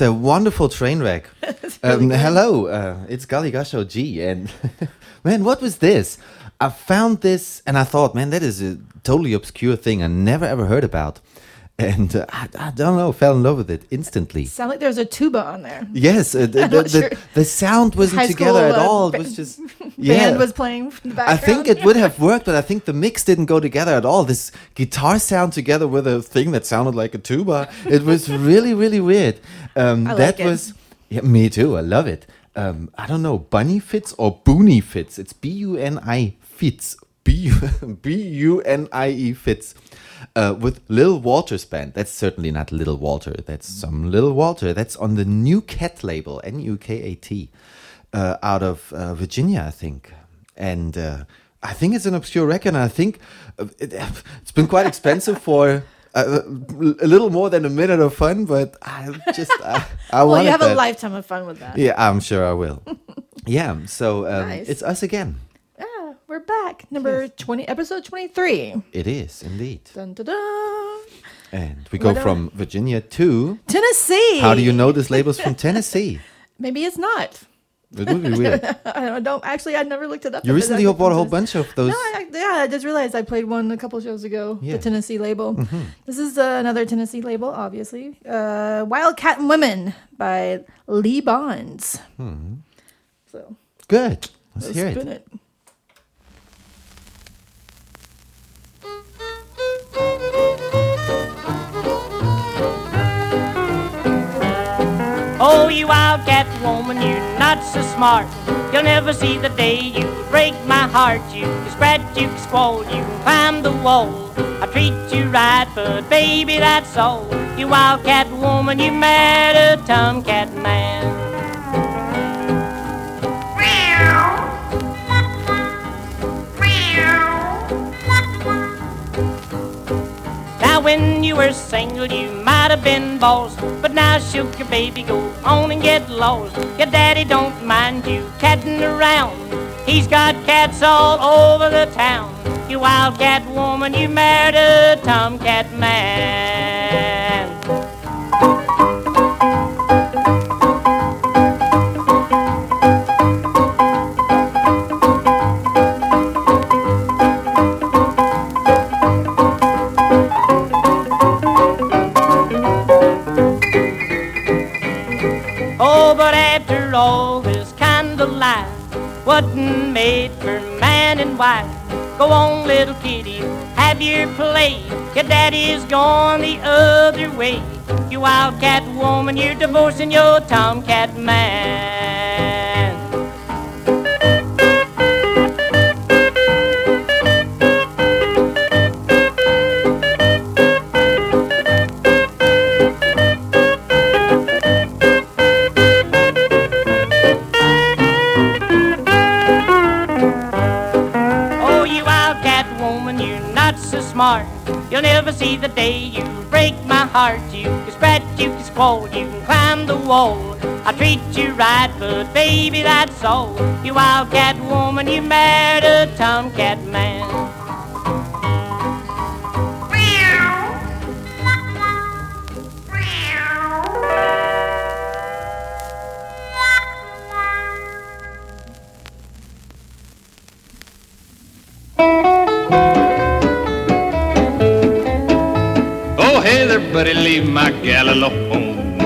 a wonderful train wreck. um, hello, uh, it's Galigasho G, and man, what was this? I found this, and I thought, man, that is a totally obscure thing I never ever heard about, and uh, I, I don't know, fell in love with it instantly. Sound like there's a tuba on there. Yes, uh, the, the, sure. the sound wasn't High together school, at uh, all. It was just yeah. Band was playing in the I think it would have worked, but I think the mix didn't go together at all. This guitar sound together with a thing that sounded like a tuba. It was really, really weird. Um, that it. was, yeah, me too. I love it. Um, I don't know, Bunny Fitz or boony Fitz. It's B U N I Fitz. B B U N I E Fitz. Uh, with Lil Walter's band. That's certainly not Little Walter. That's some Little Walter. That's on the Nu-Kat label, N U K A T, uh, out of uh, Virginia, I think. And uh, I think it's an obscure record. And I think uh, it, it's been quite expensive for uh, a little more than a minute of fun. But I just I, I well, you have that. a lifetime of fun with that. Yeah, I'm sure I will. yeah. So um, Nice. it's us again. Yeah, we're back. Number 20, episode 23. It is indeed. Dun, dun, dun. And we go What from Virginia to. Tennessee. How do you know this label's from Tennessee? Maybe it's not. It would be weird. I don't, don't actually. I never looked it up. You recently actually bought a whole bunch of those. No, I, yeah, I just realized I played one a couple shows ago. Yeah. Mm-hmm. The Tennessee label. This is uh, another Tennessee label, obviously. Uh, Wildcat and Women by Lee Bonds. So Good. Let's let's hear spin it. it. Oh, you wildcat woman, you're not so smart. You'll never see the day you break my heart. You can scratch, you can squall, you can climb the wall. I treat you right, but baby, that's all. You wildcat woman, you mad a tomcat man. You were single, you might have been boss, but now shook your baby, go on and get lost. Your daddy don't mind you catting around. He's got cats all over the town. You wildcat woman, you married a tomcat man. All this life wasn't made for man and wife. Go on, little kitty, have your play. Your daddy's gone the other way. You wildcat woman, you're divorcing your tomcat man. See the day you break my heart. You can scratch, you can squall, you can climb the wall. I treat you right, but baby, that's all. You wildcat woman, you married a tomcat man. My gal alone.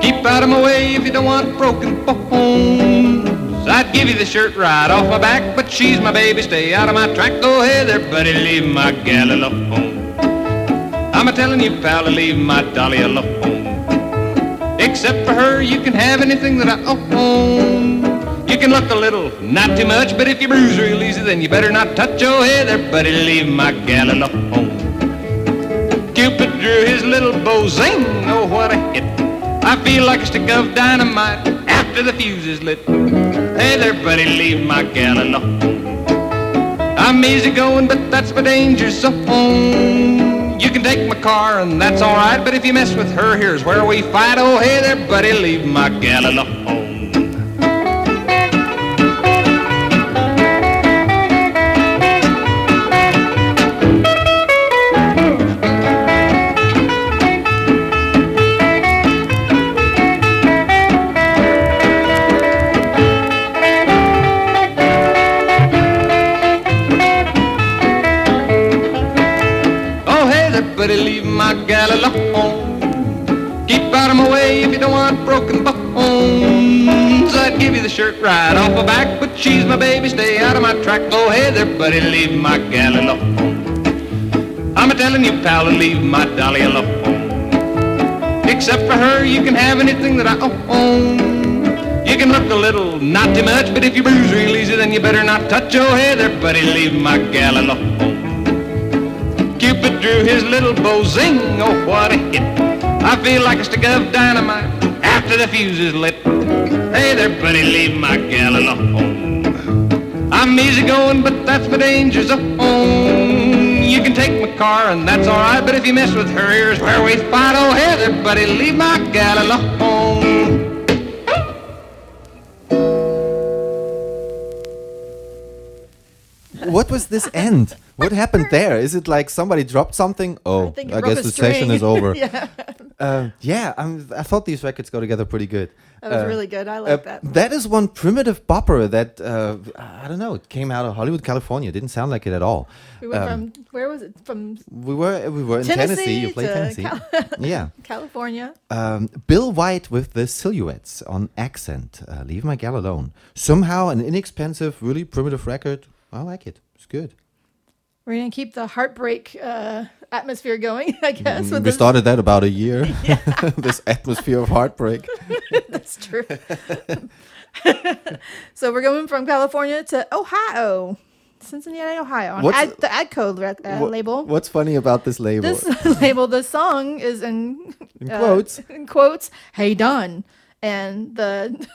Keep out of my way if you don't want broken bones. I'd give you the shirt right off my back, but she's my baby. Stay out of my track. Go ahead there, buddy, leave my gal alone. I'm a telling you, pal, to leave my dolly alone. Except for her, you can have anything that I own. You can look a little, not too much, but if you bruise real easy, then you better not touch your head there, buddy, leave my gal alone. Little bow, zing, oh what a hit. I feel like a stick of dynamite after the fuse is lit. Hey there, buddy, leave my gal alone. I'm easy going, but that's my danger zone. You can take my car, and that's alright, but if you mess with her, here's where we fight. Oh, hey there, buddy, leave my gal alone. Off my back, but she's my baby. Stay out of my track. Oh, hey there, buddy, leave my gal alone. I'm a telling you, pal, to leave my dolly alone. Except for her, you can have anything that I own. You can look a little, not too much, but if you bruise real easy, then you better not touch. Oh, hey there, buddy, leave my gal alone. Cupid drew his little bow, zing, oh what a hit. I feel like a stick of dynamite after the fuse is lit. Hey there, buddy, leave my gal alone. I'm easy going, but that's my danger zone. You can take my car, and that's alright, but if you mess with her, ears, where we fight. Oh, hey there, buddy, leave my gal alone. What was this end? What happened there? Is it like somebody dropped something? Oh, it I, guess the session is over. yeah, Uh, yeah, I thought these records go together pretty good. that was Uh, really good. I Uh, like that. that is one primitive bopper that uh, I don't know. It came out of Hollywood, California. It Didn't sound like it at all. We went um, from where was it? From We were we were in Tennessee Tennessee. You played Tennessee. Cal- yeah. California. Um, Bill White with the silhouettes on accent. Uh, Leave my gal alone. Somehow an inexpensive, really primitive record. I like it. Good. We're gonna keep the heartbreak uh, atmosphere going, I guess. Mm, with we this- started that about a year. this atmosphere of heartbreak. That's true. so we're going from California to Ohio, Cincinnati, Ohio, on What's- ad, the Adco rec- uh, Wha- label. What's funny about this label? This label, the song is in, In uh, quotes. in quotes. Hey Don, and the,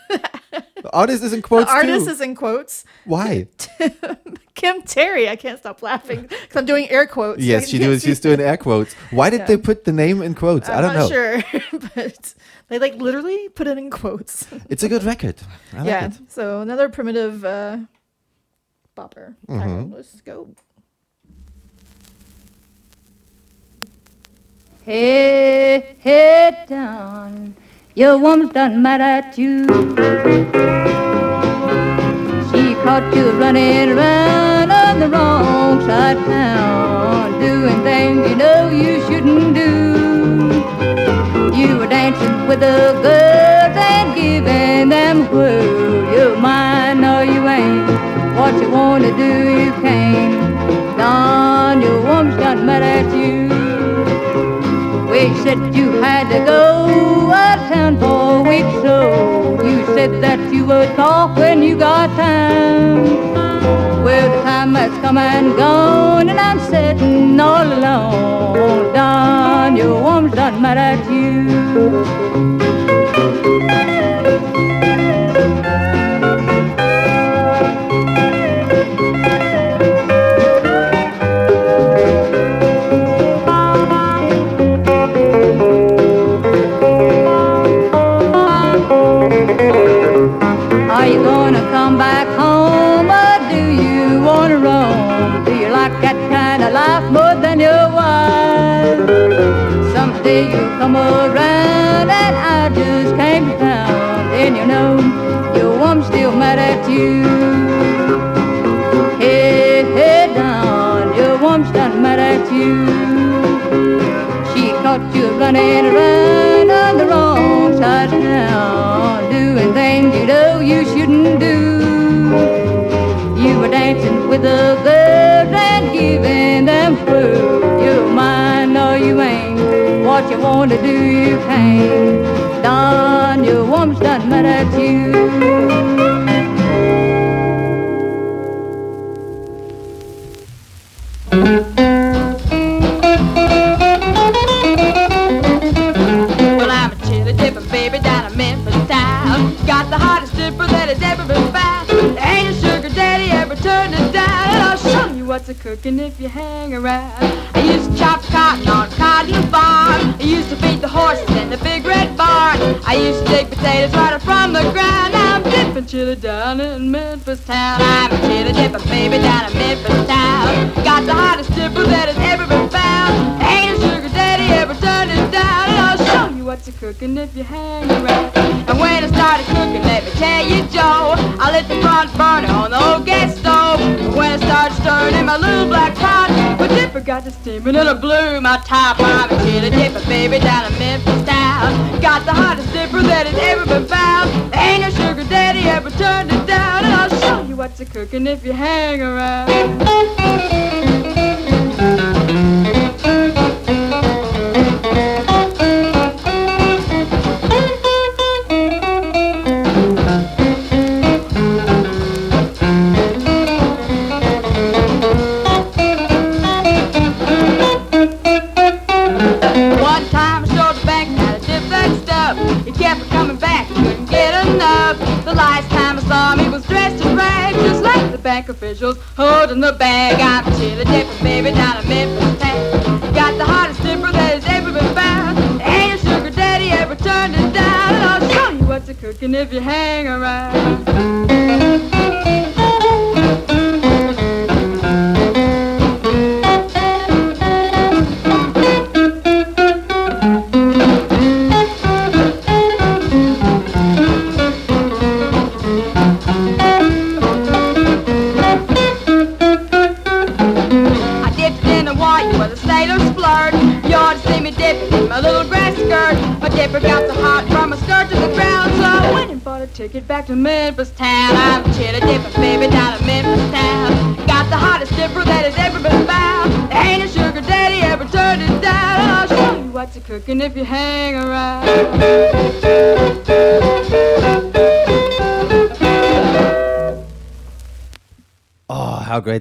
The artist is in the quotes artist too. is in quotes. Why? Kim Terry. I can't stop laughing because I'm doing air quotes. yes, she does. She's doing air quotes. Why did Yeah. they put the name in quotes? I I'm don't not know. sure, but they like literally put it in quotes. It's a good record. I like yeah. it. So another primitive uh, bopper. Mm-hmm. Let's go. Hey, hey, Don. Your woman's done mad at you. She caught you running around on the wrong side of town, doing things you know you shouldn't do. You were dancing with the girls and giving them whirl. You're mine or you ain't. What you wanna do, you can't. Don, your woman's done mad at you. We said you that you when you got time. Well, the time has come and gone, and I'm sitting all alone. Don, your woman's done mad at you You'll come around and I just came to town. Then you know your woman's still mad at you. Hey, hey, Don, your woman's done mad at you. She caught you running around on the wrong side of town, doing things you know you shouldn't do. You were dancing with the girls and giving them food. You're mine or you ain't. What you want to do, you can't. Don, your woman's done mad at you. Well, I'm a chili dipping baby down in Memphis town. Got the hottest dipper that has ever been found. Ain't a sugar daddy ever turned it down. I'll show you what's a cooking if you hang around. To cotton on cotton farm. I used to feed the horses in the big red barn. I used to dig potatoes right up from the ground. I'm dipping chili down in Memphis town. I'm a chili dipping baby down in Memphis town. Got the hottest dipper that has ever been I'll show you what's a cooking if you hang around. And when I started cooking, let me tell you, Joe, I lit the front burner on the old gas stove. And when I started stirring in my little black pot, my dipper got to steaming and I blew my top. I'm a chili dipper, baby, down in Memphis town. Got the hottest dipper that has ever been found. Ain't no sugar daddy ever turned it down. And I'll show you what's a cooking if you hang around.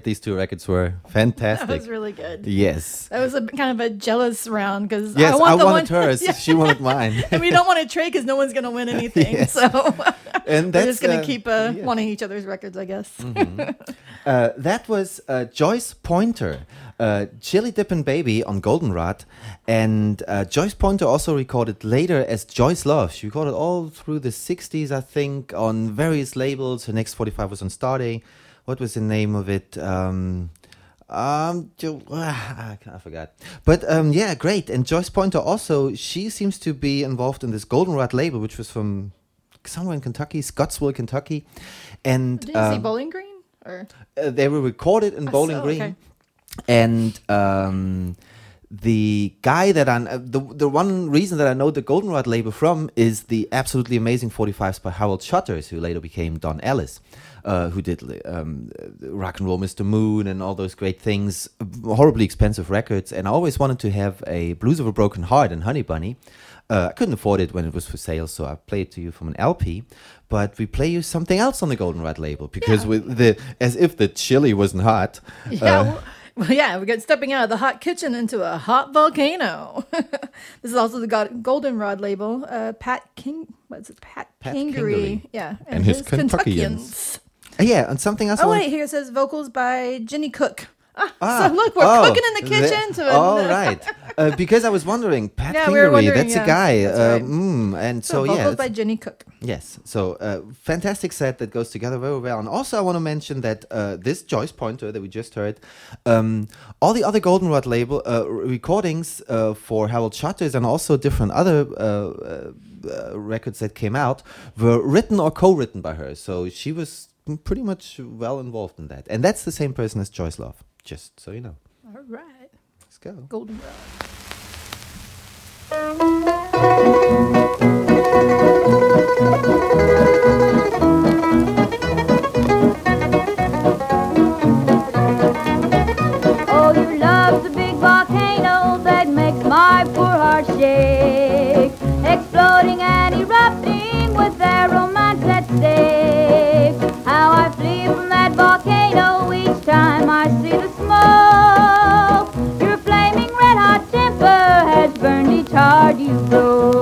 These two records were! Fantastic. That was really good. yes. That was a kind of a jealous round because Yes, I, want I the wanted one, hers. Yeah. She wanted mine. and we don't want to trade because no one's going to win anything. Yes. So And we're just going uh, to keep uh, yeah. wanting each other's records, I guess. Uh, that was uh, Joyce Poynter, uh, Chili Dippin' Baby on Goldenrod. And uh, Joyce Poynter also recorded later as Joyce Love. She recorded all through the 60s, I think, on various labels. Her next 45 was on Starday. What was the name of it? Um, um, ah, I forgot. But um, yeah, great. And Joyce Poynter also, she seems to be involved in this Goldenrod label, which was from somewhere in Kentucky, Scottsville, Kentucky. And Did you see um, Bowling Green? Or uh, they were recorded in Ah, Bowling so, Green, okay. and um, the guy that I uh, the the one reason that I know the Goldenrod label from is the absolutely amazing 45s by Harold Shutters, who later became Don Ellis. Uh, who did um, uh, rock and roll Mr. Moon and all those great things, horribly expensive records. And I always wanted to have a Blues of a Broken Heart and Honey Bunny. Uh, I couldn't afford it when it was for sale, so I played it to you from an LP. But we play you something else on the Goldenrod label because Yeah. with the as if the chili wasn't hot. yeah, uh, well, well, yeah, we got stepping out of the hot kitchen into a hot volcano. this is also the go- Goldenrod label. Uh, Pat King, what's it? Pat, Pat Kingery. Kingery. Yeah, And his Kentuckians. yeah, and something else. Oh wait, here it says vocals by Jennie Cook. Ah, so look, we're oh, cooking in the kitchen. the- to oh, right. Uh, because I was wondering, Pat yeah, Fingery, we that's yeah, a guy. that's uh, right. mm, and So, so, yeah, by Jennie Cook. Yes, so uh, fantastic set that goes together very well. And also, I want to mention that uh, this Joyce Poynter that we just heard, um, all the other Goldenrod label uh, recordings uh, for Harold Shutters and also different other uh, uh, uh, records that came out were written or co-written by her. So she was pretty much well involved in that. And that's the same person as Joyce Love. Just so you know. All right. Let's go. Golden Oh, your love's a big volcano that makes my poor heart shake. Exploding and erupting with their romance at stake. How I flee from that volcano each time I see. Your flaming red hot temper has burned each heart you broke.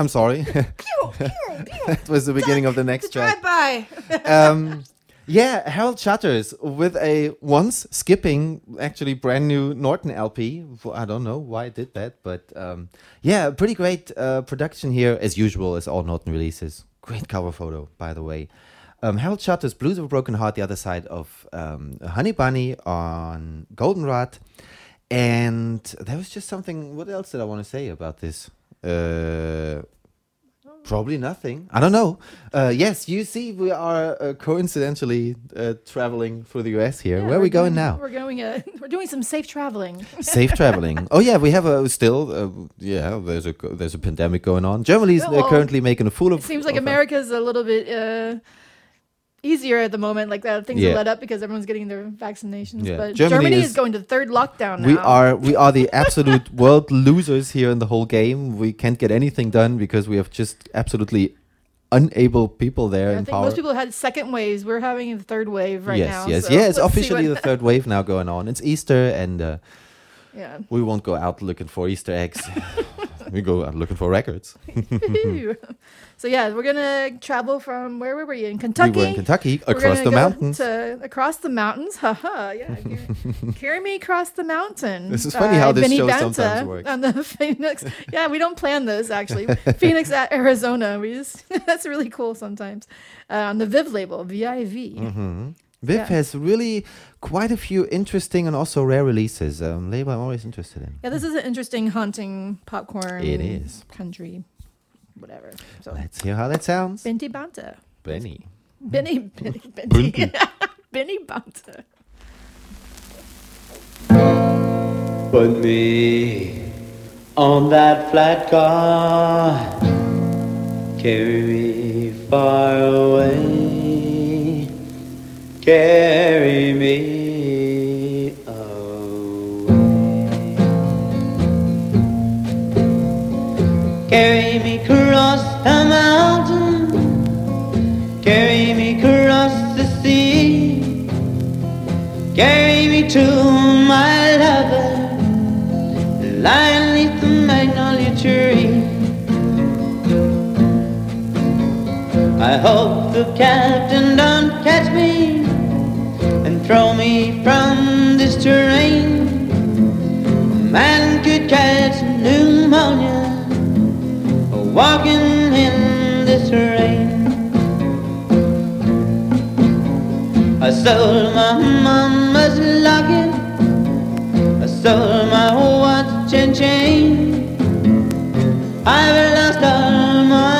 I'm sorry. that was the beginning of the next track. Drive by. um, yeah, Harold Shutters with a once skipping, actually brand new Norton LP. I don't know why I did that, but um, yeah, pretty great uh, production here as usual as all Norton releases. Great cover photo, by the way. Um, Harold Shutters, Blues of a Broken Heart, the other side of um, Honey Bunny on Goldenrod. And there was just something. What else did I want to say about this? Uh, Probably nothing. I don't know. Uh, yes, you see, we are uh, coincidentally uh, traveling through the US here. Yeah, Where are we're we going now? We're going. Uh, we're doing some safe traveling. Safe traveling. Oh yeah, we have a still. Uh, yeah, there's a there's a pandemic going on. Germany's uh, Well, currently making a fool of. It seems like of, America's a little bit uh, easier at the moment. Like that, things Yeah. are let up because everyone's getting their vaccinations. Yeah. But Germany Germany, is- is, going to third lockdown now. We are we are the absolute world losers here in the whole game. We can't get anything done because we have just absolutely unable people there I in think power. most people had second waves. We're having the third wave right yes, now. yes, so yeah. It's officially the third wave now going on. It's Easter, and uh, Yeah. we won't go out looking for Easter eggs. we go out looking for records. so yeah, we're gonna travel from where were we in Kentucky? We were in Kentucky, We're across the mountains. To, across the mountains, haha, yeah. Carry, me across the mountain. This is funny how by this Vinny show Banta sometimes works. On the Phoenix, yeah, we don't plan this actually. Phoenix, at Arizona. We just that's really cool sometimes. Uh, on the Viv label, VIV. hmm Viv Yeah. has really quite a few interesting and also rare releases. Um, label I'm always interested in. Yeah, this is an interesting haunting popcorn. It is. country, whatever. So Let's hear how that sounds. Binti Banta, Benny. Benny, Benny, Benny, Benny Banta. Put me on that flat car, carry me far away, carry me away, carry me across the mountain, carry me across the sea, carry me to my lover. Lying beneath the magnolia tree. I hope the captain don't catch me throw me from this terrain. Man could catch pneumonia walking in this rain. I sold my mama's locket. I sold my watch and chain. I've lost all my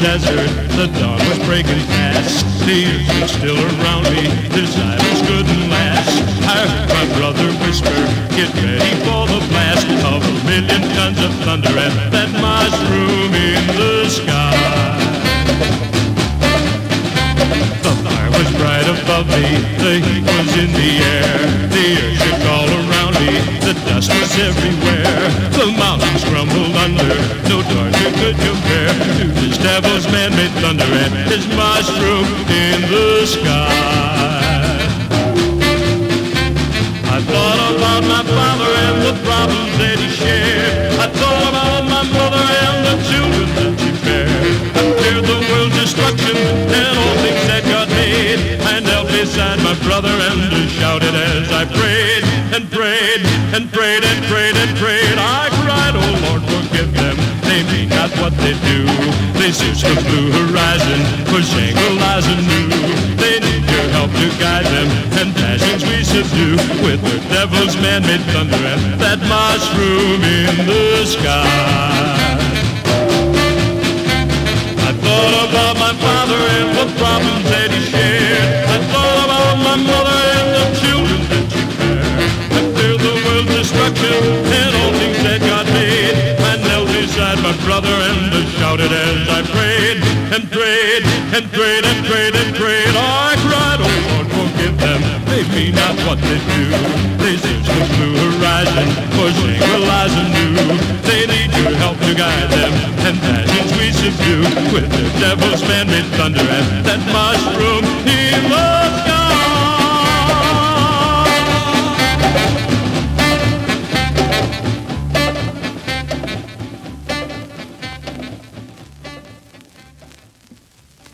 Desert, the dawn was breaking fast. The years were still around me, the silence couldn't last. I heard my brother whisper, get ready for the blast of a million tons of thunder and that mushroom in the sky. The fire was bright above me, the heat was in the air. The earth shook all around the dust was everywhere. The mountains crumbled under, no torture could compare to this devil's man-made thunder and his mushroom in the sky. I thought about my father and the problems that he shared. I thought about my mother and the children that she bared. I feared the world's destruction and all things that God made. I knelt beside my brother and shouted as I prayed and prayed and prayed and prayed. I cried, oh Lord, forgive them. They mean not what they do. They search the blue horizon for Shangri-La's anew. They need your help to guide them and passions we subdue with the devil's man-made thunder and that mushroom in the sky. I thought about my father and the problems that he shared. I thought about my mother beside my brother and I shouted as I prayed and prayed and prayed and prayed and prayed. I cried, oh Lord, forgive them. They mean not what they do. They search the blue horizon for Shangri-La's anew. They need your help to guide them and passions we subdue with the devil's man-made thunder and that mushroom in the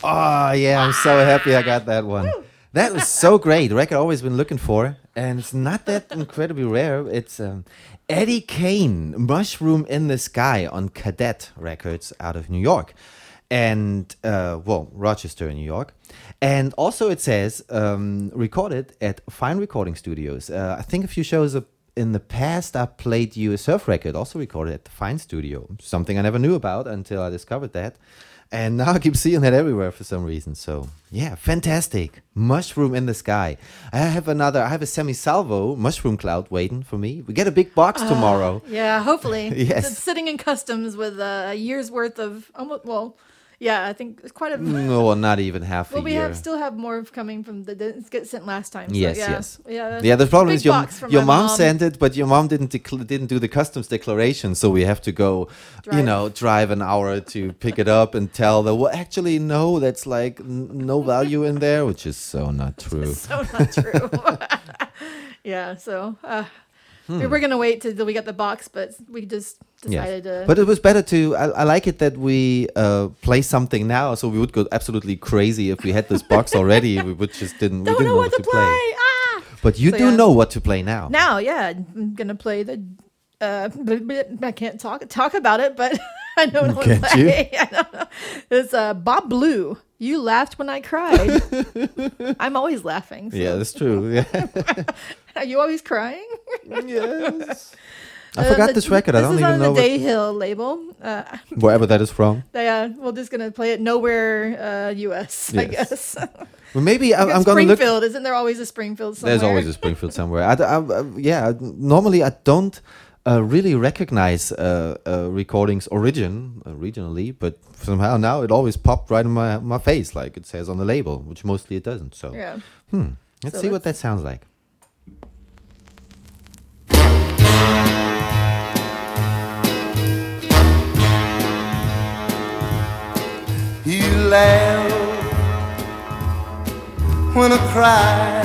Oh yeah, I'm so happy I got that one. That was so great. Record I've always been looking for, and it's not that incredibly rare. It's um, Eddie Kane, "Mushroom in the Sky" on Kadet Records out of New York, and uh, well, Rochester, New York. And also, it says um, recorded at Fine Recording Studios. Uh, I think a few shows in the past, I played you a surf record, also recorded at the Fine Studio. Something I never knew about until I discovered that. And now I keep seeing that everywhere for some reason. So yeah, fantastic. Mushroom in the sky. I have another, I have a semi salvo mushroom cloud waiting for me. We get a big box tomorrow. Yeah, hopefully. Yes. It's sitting in customs with uh, a year's worth of almost well, yeah, I think it's quite a. No, well, not even half Well, a we year. have still have more coming from the didn't get sent last time. so Yes, yeah. yes. yeah. yeah, the problem is your, your my mom, sent it, but your mom didn't decl- didn't do the customs declaration, so we have to go, you know, drive an hour to pick it up and tell them, well, actually, no, that's like n- no value in there, which is so not true. so not true. yeah, so uh, we were gonna wait till we got the box, but we just decided to. But it was better to. I, I like it that we uh, play something now, so we would go absolutely crazy if we had this box already. we would just didn't. we don't didn't know what to play. Ah! But you So, do yeah. know what to play now. Now, yeah, I'm gonna play the. Uh, I can't talk talk about it, but I know what I'm Can't you? I don't know. It's uh, Bob Blue. You laughed when I cried. I'm always laughing. so- Yeah, that's true. Yeah. Are you always crying? yes. I Uh, forgot the- this record. I don't is even on know the what, Dayhill label. Uh, wherever that is from. yeah, we're just gonna play it nowhere, uh, U.S. I guess. Well, maybe I, I'm going to look. Springfield, isn't there always a Springfield somewhere? There's always a Springfield somewhere. I, I- I- yeah, normally I don't uh, really recognize uh, uh, recordings origin uh, regionally, but somehow now it always popped right in my my face, like it says on the label, which mostly it doesn't. So Yeah. let's So see what let's- that sounds like. You laugh when I cry.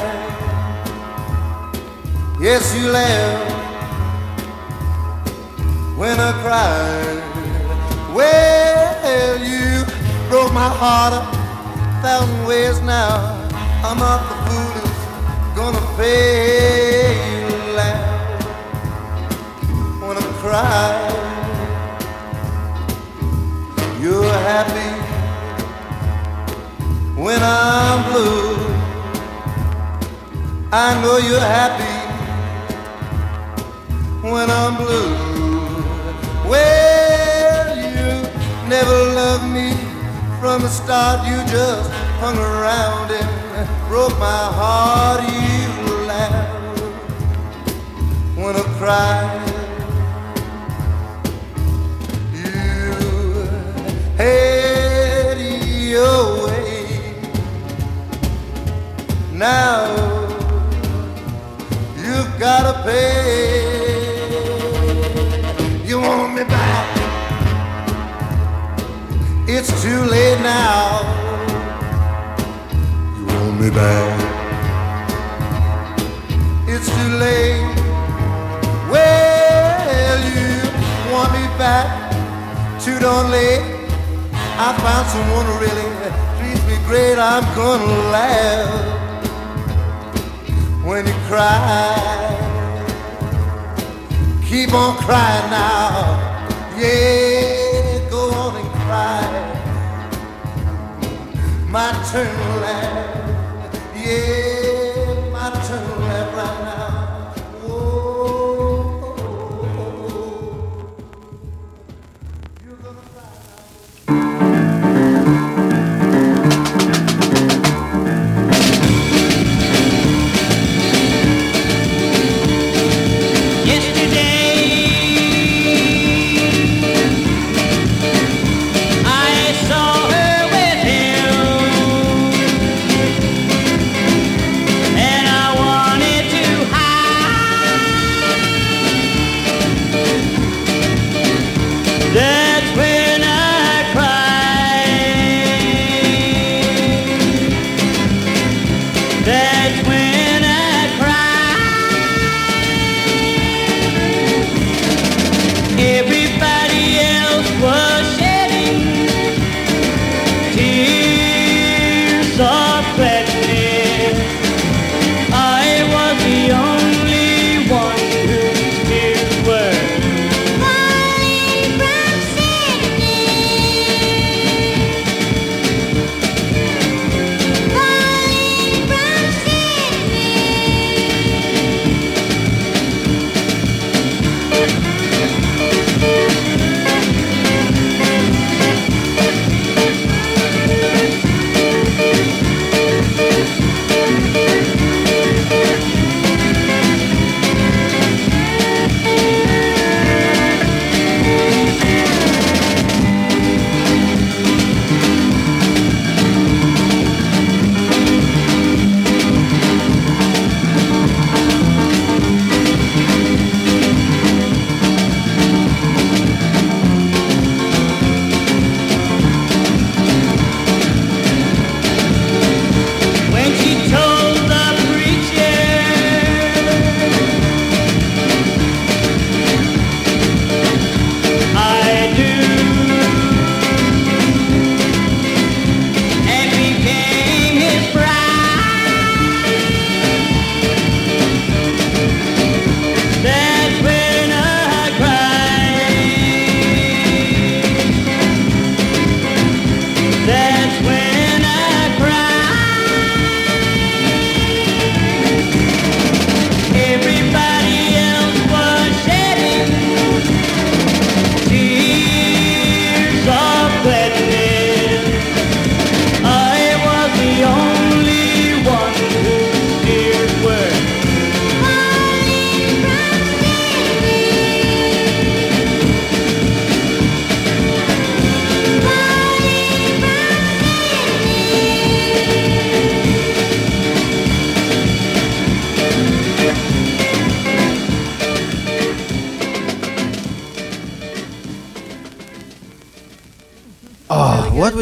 Yes, you laugh when I cried. Well, you broke my heart a thousand ways now. I'm not the fool who's gonna pay you loud when I cry. You're happy when I'm blue. I know you're happy when I'm blue. Well, you never loved me from the start. You just hung around and broke my heart. You laughed when I cried. You had your way. Now you've gotta pay. Want me back? It's too late now. You want me back? It's too late. Well, you want me back? Too darn late. I found someone who really treats me great. I'm gonna laugh when you cry. Keep on crying now. Yeah, go on and cry. My turn laugh. Yeah,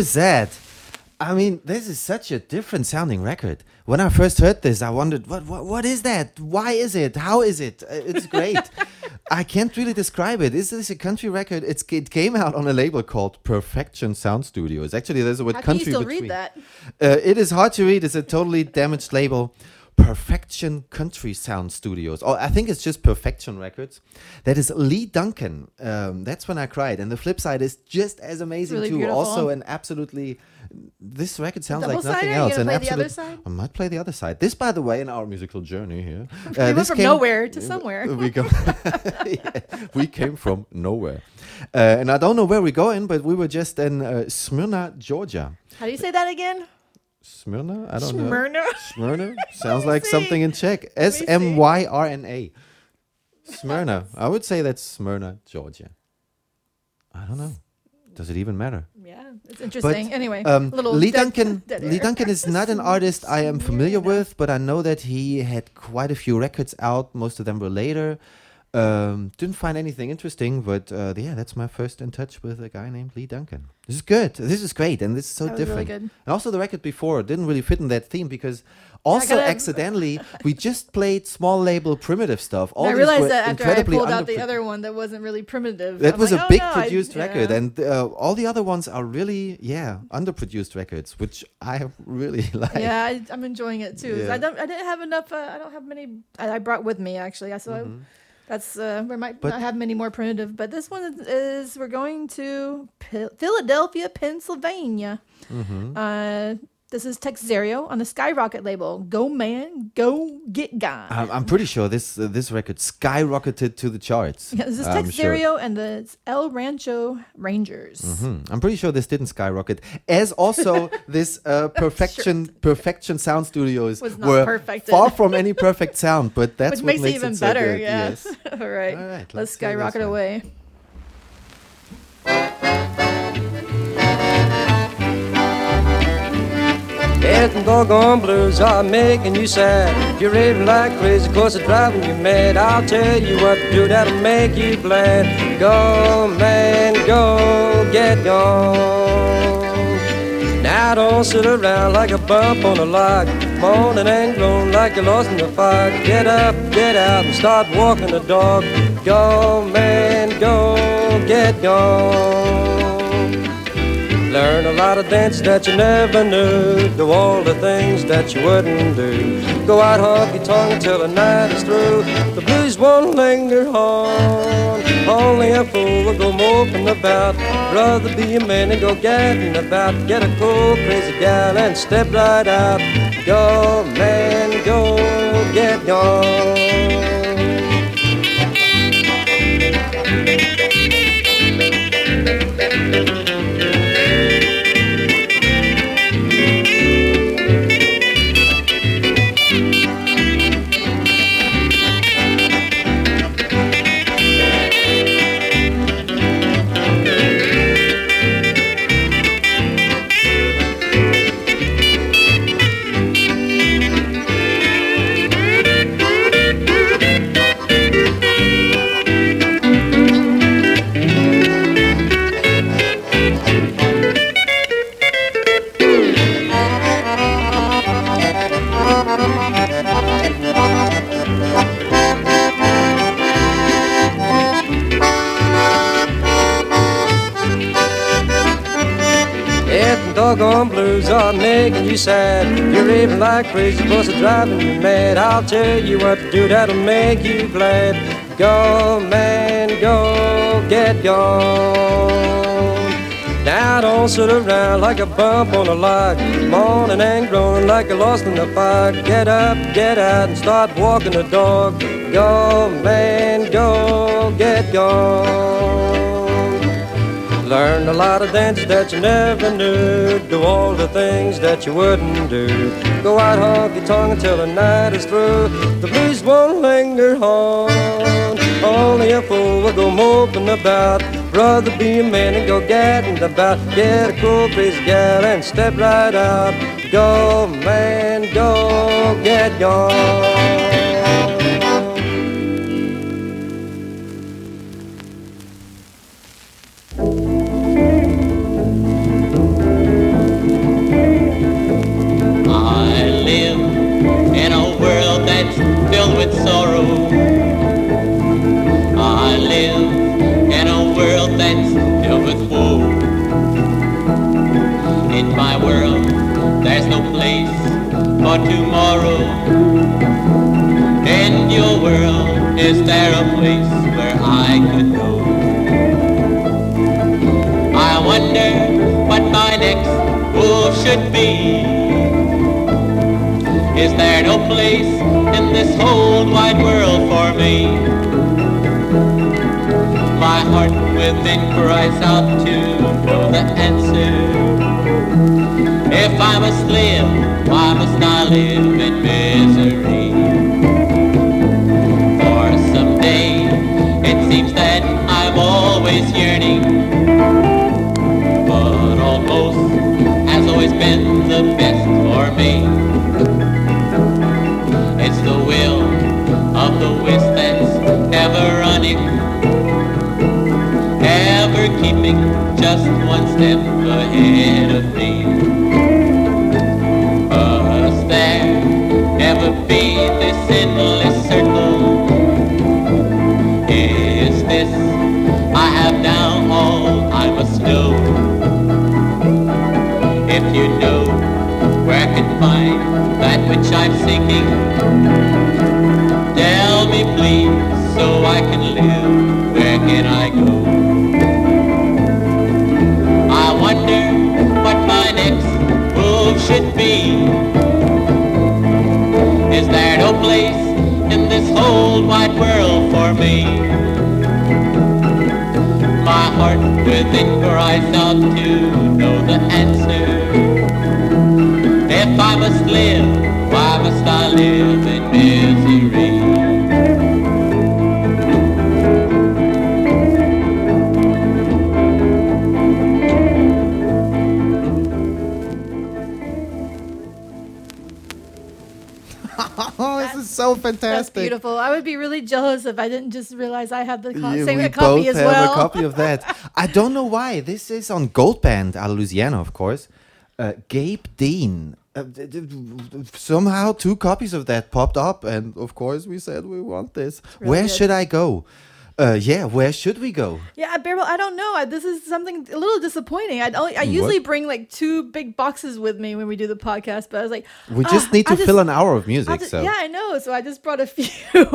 Was that? I mean, this is such a different sounding record. When I first heard this, I wondered, what, what, what is that? Why is it? How is it? Uh, It's great. I can't really describe it. Is this a country record? It's, it came out on a label called Perfection Sound Studios. Actually, there's a word How can you country still between. read that? Uh, it is hard to read. It's a totally damaged label. Perfection Country Sound Studios. or I think it's just Perfection Records. That is Lee Duncan. Um, that's when I cried. And the flip side is just as amazing Really too. beautiful. Also, an absolutely. This record sounds like nothing else. gonna An play the other absolute- side? I might play the other side. This, by the way, in our musical journey here. uh, went this from came- nowhere to somewhere. We go. Yeah, we came from nowhere, uh, and I don't know where we're going, but we were just in uh, Smyrna, Georgia. How do you say that again? Smyrna? I don't Smyrna? know. Smyrna? Sounds like see. something in Czech. S M Y R N A. Smyrna. I would say that's Smyrna, Georgia. I don't know. Does it even matter? Yeah, it's interesting. anyway, um, little Lee dead- Duncan. dead Lee. Duncan is not an artist I am familiar with, but I know that he had quite a few records out. Most of them were later. Um, didn't find anything interesting, but uh, yeah, that's my first in touch with a guy named Lee Duncan. This is good. This is great, and this is so really different. good. And also, the record before didn't really fit in that theme because also accidentally we just played small label primitive stuff. All I realized that after I pulled out the other one that wasn't really primitive. that I'm was like, a "Oh, big no, I- produced record, yeah. and uh, all the other ones are really, yeah, underproduced records, which I really like. yeah, I, I'm enjoying it too. Yeah. I don't. I didn't have enough. Uh, I don't have many. I, I brought with me actually. So I- that's uh, we might. But- not have many more primitive. But this one is, is we're going to P- Philadelphia, Pennsylvania. Mm-hmm. Uh, this is Tex Zario on the Skyrocket label. Go man, go get guy. I'm, I'm pretty sure this uh, this record skyrocketed to the charts. yeah, this is I'm sure. And the El Rancho Rangers. Hmm, I'm pretty sure this didn't skyrocket, as also this uh, perfection perfection sound studios Was not were perfected. far from any perfect sound. But that's Which what makes, it even so better. good, Yeah. Yes. All right. All right, Let's, let's skyrocket away. Them doggone blues are making you sad. You're raving like crazy, cause they're driving you mad. I'll tell you what to do that'll make you glad. Go, man, go, get gone. Now don't sit around like a bump on a log, moaning and groaning like you're lost in the fog. Get up, get out, and start walking the dog. Go, man, go, get gone. Learn a lot of dances that you never knew. Do all the things that you wouldn't do. Go out honky tonk until the night is through. The blues won't linger on. Only a fool will go moping about. Rather be a man and go gadding about. Get a cool, crazy gal and step right out. Go, man, go, get gone. If the doggone blues are making you sad, you're raving like crazy, plus it's driving you mad. I'll tell you what to do that'll make you glad. Go, man, go, get gone. Now don't sit around like a bump on a log, moaning and groaning like you're lost in the fog. Get up, get out, and start walking the dog. Go, man, go, get gone. Learn a lot of dances that you never knew. Do all the things that you wouldn't do. Go out honky tonk until the night is through. The blues won't linger on. Only a fool will go moping about. Rather be a man and go gadding about. Get a cool crazy gal and step right out. Go man, go get gone. Is there a place where I could go? I wonder what my next move should be. Is there no place in this whole wide world for me? My heart within cries out to know the answer. If I must live, why must I live in misery? Always been the best for me. It's the will of the wind that's ever running, ever keeping just one step ahead of me. Find that which I'm seeking, tell me please so I can live. Where can I go? I wonder what my next move should be. Is there no place in this whole wide world for me? My heart within cries out to know must live, why must I live in misery? oh, this is so That's fantastic. beautiful. I would be really jealous if I didn't just realize I had the co- Yeah, same we copy both as have well. a copy of that. I don't know why. This is on Goldband out of Louisiana, of course. Uh, Gabe Dean. Somehow two copies of that popped up, and of course we said we want this. Really where good. should I go? Uh, yeah, where should we go? Yeah, Bearable, I don't know. I- This is something a little disappointing. I I usually bring like two big boxes with me when we do the podcast, but I was like, We "Ah, just need to I fill an hour of music. Just- so yeah, I know. So I just brought a few,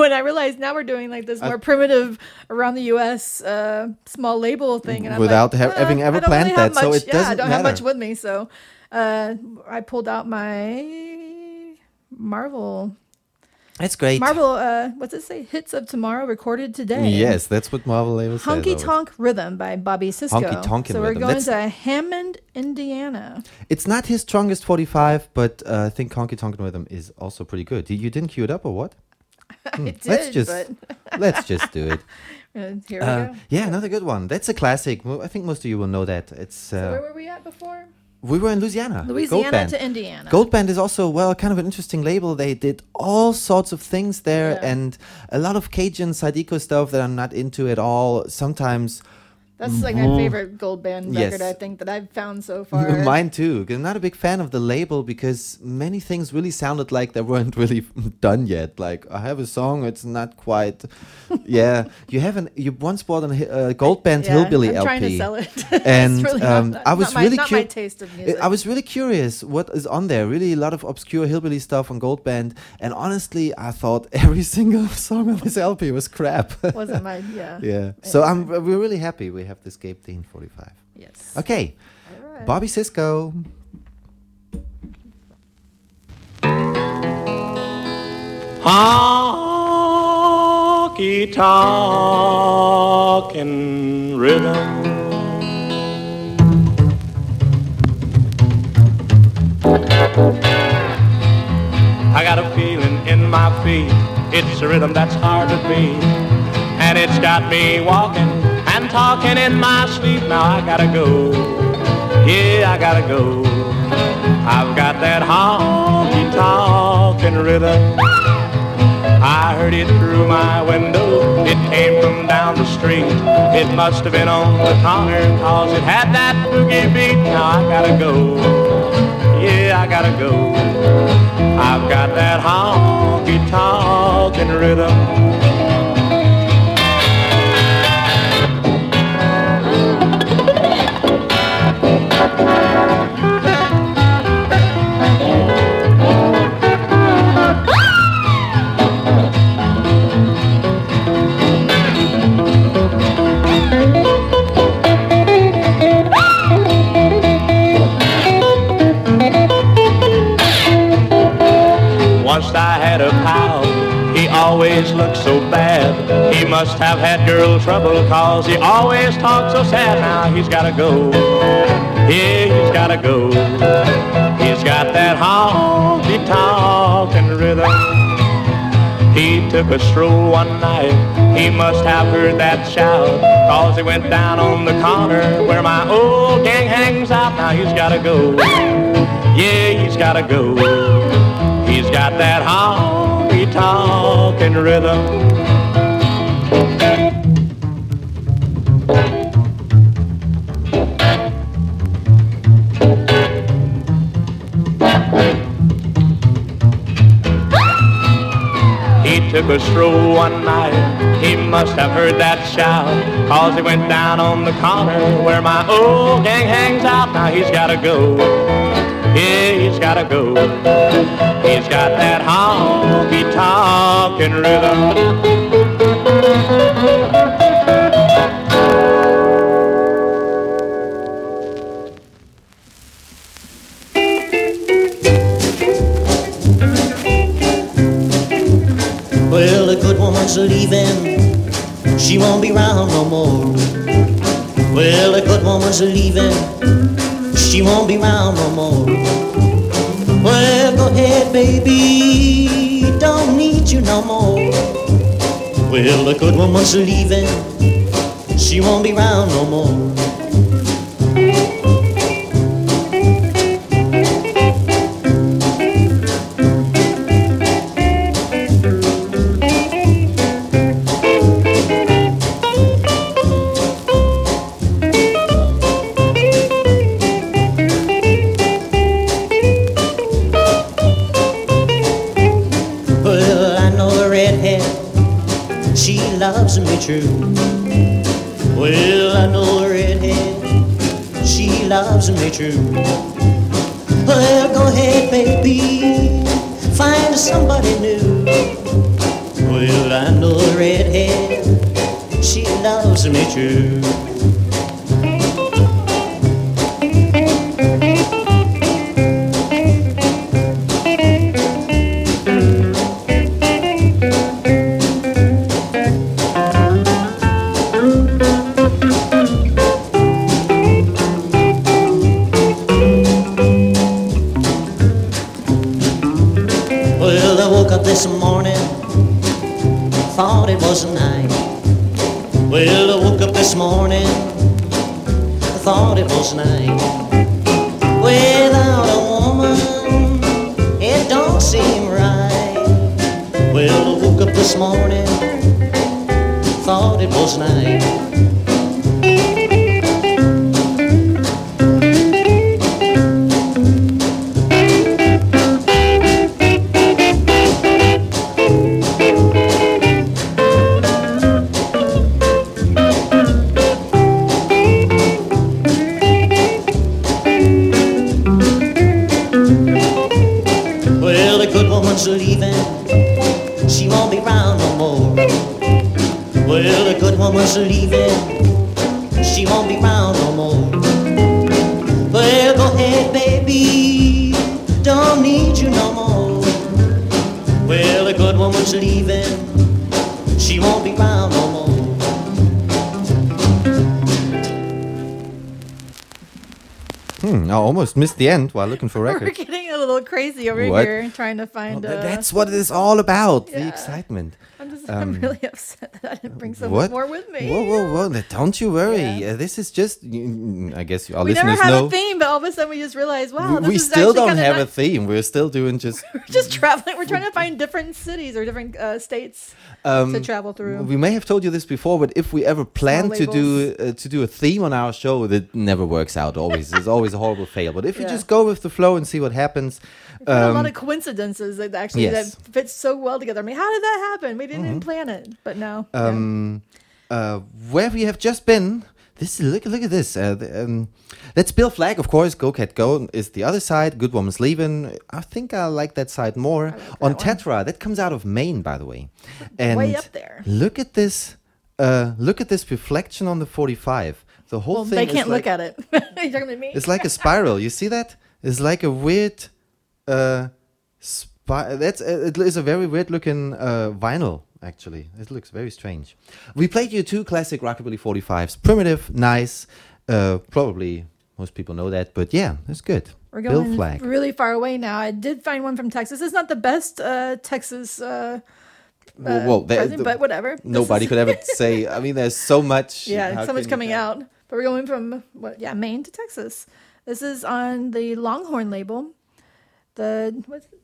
and I realized now we're doing like this I- more primitive around the U.S. Uh, small label thing, and I'm Without like, ha- "Uh, having ever planned really that, so much- it yeah, I doesn't don't have much with me, so uh, I pulled out my Mar-Vel. That's great. Mar-Vel, uh, what's it say? Hits of Tomorrow, recorded today. Yes, that's what Mar-Vel label says. Honky Tonk Rhythm by Bobby Sisco. Honky Tonkin' So we're Rhythm. going That's- to Hammond, Indiana. It's not his strongest 45, but uh, I think Honky Tonk Rhythm is also pretty good. You- You didn't cue it up or what? Hmm, I let's just let's just do it. Uh, here we Uh, go. yeah, another good one. That's a classic. Mo- I think most of you will know that. It's So where uh, were we at before? We were in Louisiana. Louisiana to Indiana. Goldband is also well, kind of an interesting label. They did all sorts of things there, Yeah. and a lot of Cajun zydeco stuff that I'm not into at all. Sometimes That's like my Mhm. favorite goldband Yes. record I think that I've found so far. Mine too. I'm not a big fan of the label because many things really sounded like they weren't really done yet. Like I have a song, it's not quite. yeah, you haven't. You once bought a uh, goldband Yeah, hillbilly I'm LP, trying to sell it. It's and really not- um, I was not really curious. taste of music. I was really curious what is on there. Really, a lot of obscure hillbilly stuff on Goldband, and honestly, I thought every single song on this LP was crap. Wasn't my- yeah. yeah. So I'm we're really happy we have this Gabe Dean 45. Yes. Okay. Alright. Bobby Sisco. honky talking rhythm. I got a feeling in my feet. It's a rhythm that's hard to beat. And it's got me walking and talking in my sleep. Now I gotta go. Yeah, I gotta go. I've got that honky talking rhythm. I heard it through my window. It came from down the street. It must have been on the corner cause it had that boogie beat. Now I gotta go. Yeah, I gotta go. I've got that honky talking rhythm. Always looks so bad. He must have had girl trouble cause he always talks so sad. Now he's gotta go. Yeah, he's gotta go. He's got that honky talking rhythm. He took a stroll one night. He must have heard that shout. Cause he went down on the corner where my old gang hangs out. Now he's gotta go. Yeah, he's gotta go. He's got that honky talking rhythm. He took a stroll one night. He must have heard that shout. Cause he went down on the corner where my old gang hangs out. Now he's gotta go. Yeah, he's gotta go. He's got that honky talking rhythm. Well, the good woman's leaving. She won't be round no more. Well, the good woman's leaving. She won't be round no more. Ahead, baby. Don't need you no more. Well, the good woman's leaving. She won't be round no more. The end while looking for records. We're getting a little crazy over What? here trying to find. Th- uh, That's what it is all about. The excitement. I'm just. Um, I'm really upset that I didn't bring so what? more with me. Whoa, whoa, whoa! Don't you worry. Uh, this is just. I guess our we never listeners had know. a theme, but all of a sudden we just realized, wow, we we still don't have a theme. We're still doing just. We're just traveling. We're trying to find different cities or different uh, states Um, to travel through. We may have told you this before, but if we ever plan to do uh, to do a theme on our show, that never works out. Always, it's always a horrible fail. But if you just go with the flow and see what happens, We've a lot um, of coincidences that actually yes. that fit so well together. I mean, how did that happen? We didn't even Mhm. plan it, but no. yeah. um, uh, where we have just been. This look look at this. Uh, the, um, that's Bill Flagg, of course. Go Cat Go is the other side. Good Woman's Leaving. I think I like that side more. On Tetra, that comes out of Maine, by the way. And Way up there. Look at this. Uh, look at this reflection on the 45. The whole well, thing. they can't like, look at it. Are you talking to me? It's like a spiral. You see that? It's like a weird uh, s- that's uh, it is a very weird looking uh, vinyl. Actually, it looks very strange. We played you two classic rockabilly 45s. Primitive, nice. Uh, probably most people know that, but yeah, it's good. We're Bill going Flagg. really far away now. I did find one from Texas. It's not the best uh, Texas uh, Well, uh, well, there- present, the- but whatever. Nobody could ever say. I mean, there's so much. Yeah, so much coming out. But we're going from what? Yeah, Maine to Texas. This is on the Longhorn label. The what's the,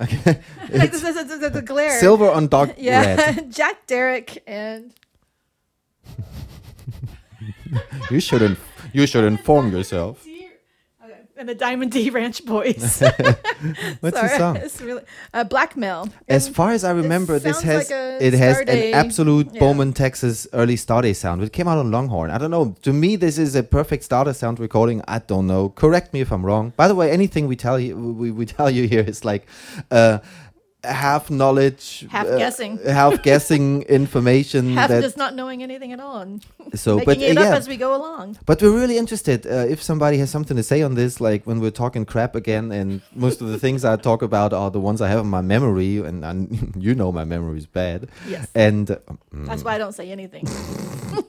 Okay. like this is the, glare. Silver on dark yeah, red. Jack Derrick and you shouldn't. You should inform yourself. And the Diamond D Ranch Boys. What's the song? It's really uh, blackmail. As far as I remember, this sounds has like a it has Starday- an absolute yeah. Beaumont, Texas early Starday sound. It came out on Longhorn. I don't know. To me, this is a perfect Starday sound recording. I don't know. Correct me if I'm wrong. By the way, anything we tell you we, we tell you here is like uh, half knowledge, Half uh, guessing. half guessing information. Half that, just not knowing anything at all. And So, making but, it uh, up yeah. as we go along. But we're really interested uh, if somebody has something to say on this, like when we're talking crap again, and most of the things I talk about are the ones I have in my memory, and, and you know my memory is bad. Yes. And uh, That's why I don't say anything.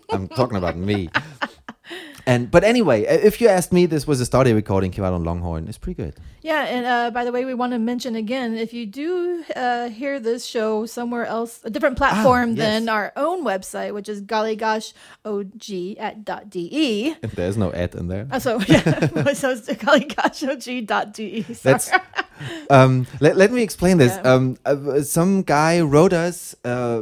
I'm talking about me. And but anyway, if you asked me, this was a Starday recording came out on Longhorn. It's pretty good. Yeah, and uh, by the way, we want to mention again if you do uh, hear this show somewhere else, a different platform Ah, yes. than our own website, which is gollygoshohgee at dot de. And there's no at in there. Uh, so yeah, so it's gollygoshohgee dot de. That's Sorry. Um, let, let me explain this. Yeah. Um, uh, some guy wrote us uh,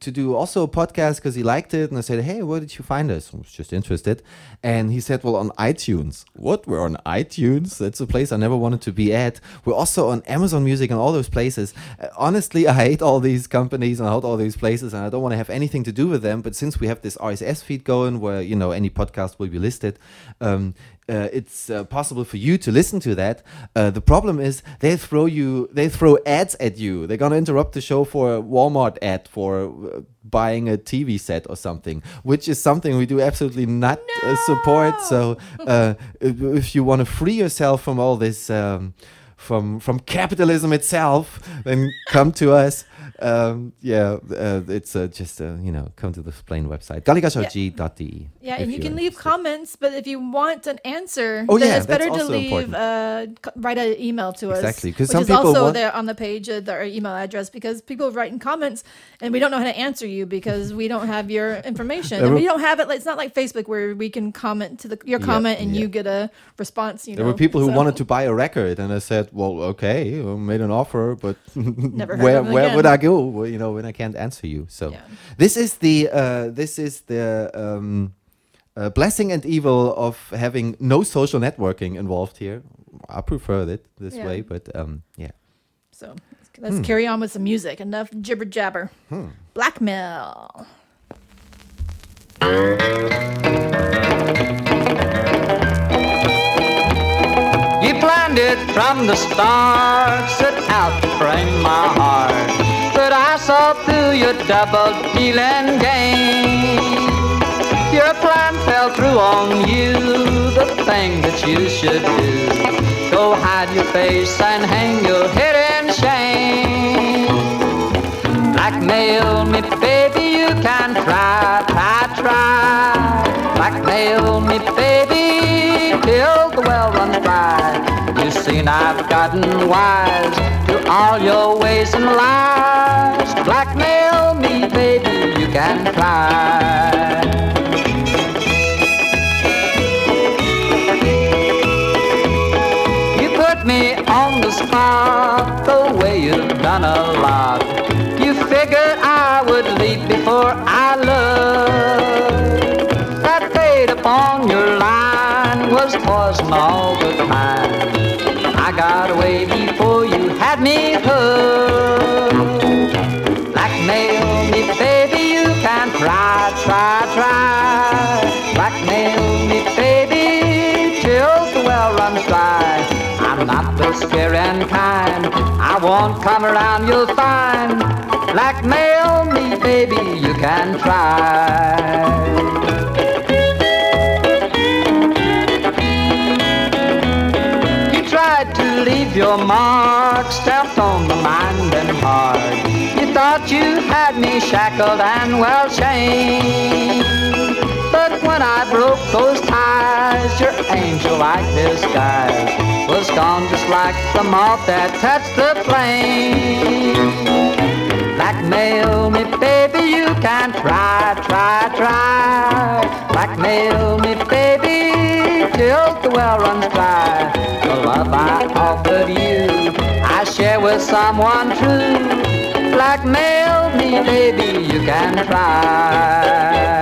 to do also a podcast because he liked it, and I said, "Hey, where did you find us?" I was just interested, and he said, "Well, on iTunes." What? We're on iTunes? That's a place I never wanted to be at. We're also on Amazon Music and all those places. Uh, honestly, I hate all these companies and I hate all these places, and I don't want to have anything to do with them. But since we have this RSS feed going, where you know any podcast will be listed. Um, uh, it's uh, possible for you to listen to that. Uh, the problem is they throw you, they throw ads at you. They're gonna interrupt the show for a Walmart ad for uh, buying a TV set or something, which is something we do absolutely not uh, support. So uh, if, if you want to free yourself from all this. Um, from from capitalism itself, then come to us. Um, yeah, uh, it's uh, just uh, you know come to the plain website gollygoshohgee.de. Yeah, and you can leave comments, but if you want an answer, Oh, then yeah, it's better to leave uh, write an email to us. Exactly, 'cause which some is people also want- there on the page, uh, our email address, because people write in comments and we don't know how to answer you because we don't have your information, and we don't have it. Like, it's not like Facebook where we can comment to the your Yeah, comment and yeah. you get a response. You There know, were people who so- wanted to buy a record, and I said, "Well, okay, I made an offer, but Never where where would again. I go? Well, you know, when I can't answer you." So this is the uh, this is the um, uh, blessing and evil of having no social networking involved here. I prefer it this Yeah. way, but um, yeah. So let's Hmm. carry on with some music. Enough jibber jabber. Hmm. Blackmail. You planned it from the start, set out to frame my heart. But I saw through your double dealing game. Your plan fell through on you, the thing that you should do. Go hide your face and hang your head in shame. Blackmail me, baby, you can try, try, try. Blackmail me, baby, till the well runs dry. Seen I've gotten wise to all your ways and lies. Blackmail me, baby, you can try. You put me on the spot the way you've done a lot. You figured I would leave before I loved. That fate upon your line was poison all the time. Away before you had me hooked. Blackmail me, baby, you can try, try, try. Blackmail me, baby, till the well runs dry. I'm not the scaring kind. I won't come around, you'll find. Blackmail me, baby, you can try. Your mark stamped on the mind and heart. You thought you had me shackled and well chained. But when I broke those ties, your angel-like disguise was gone just like the moth that touched the flame. Blackmail me, baby, you can try, try, try. Blackmail me, baby, till the well runs dry. The love I offered you, I share with someone true. Blackmail me, baby, you can try.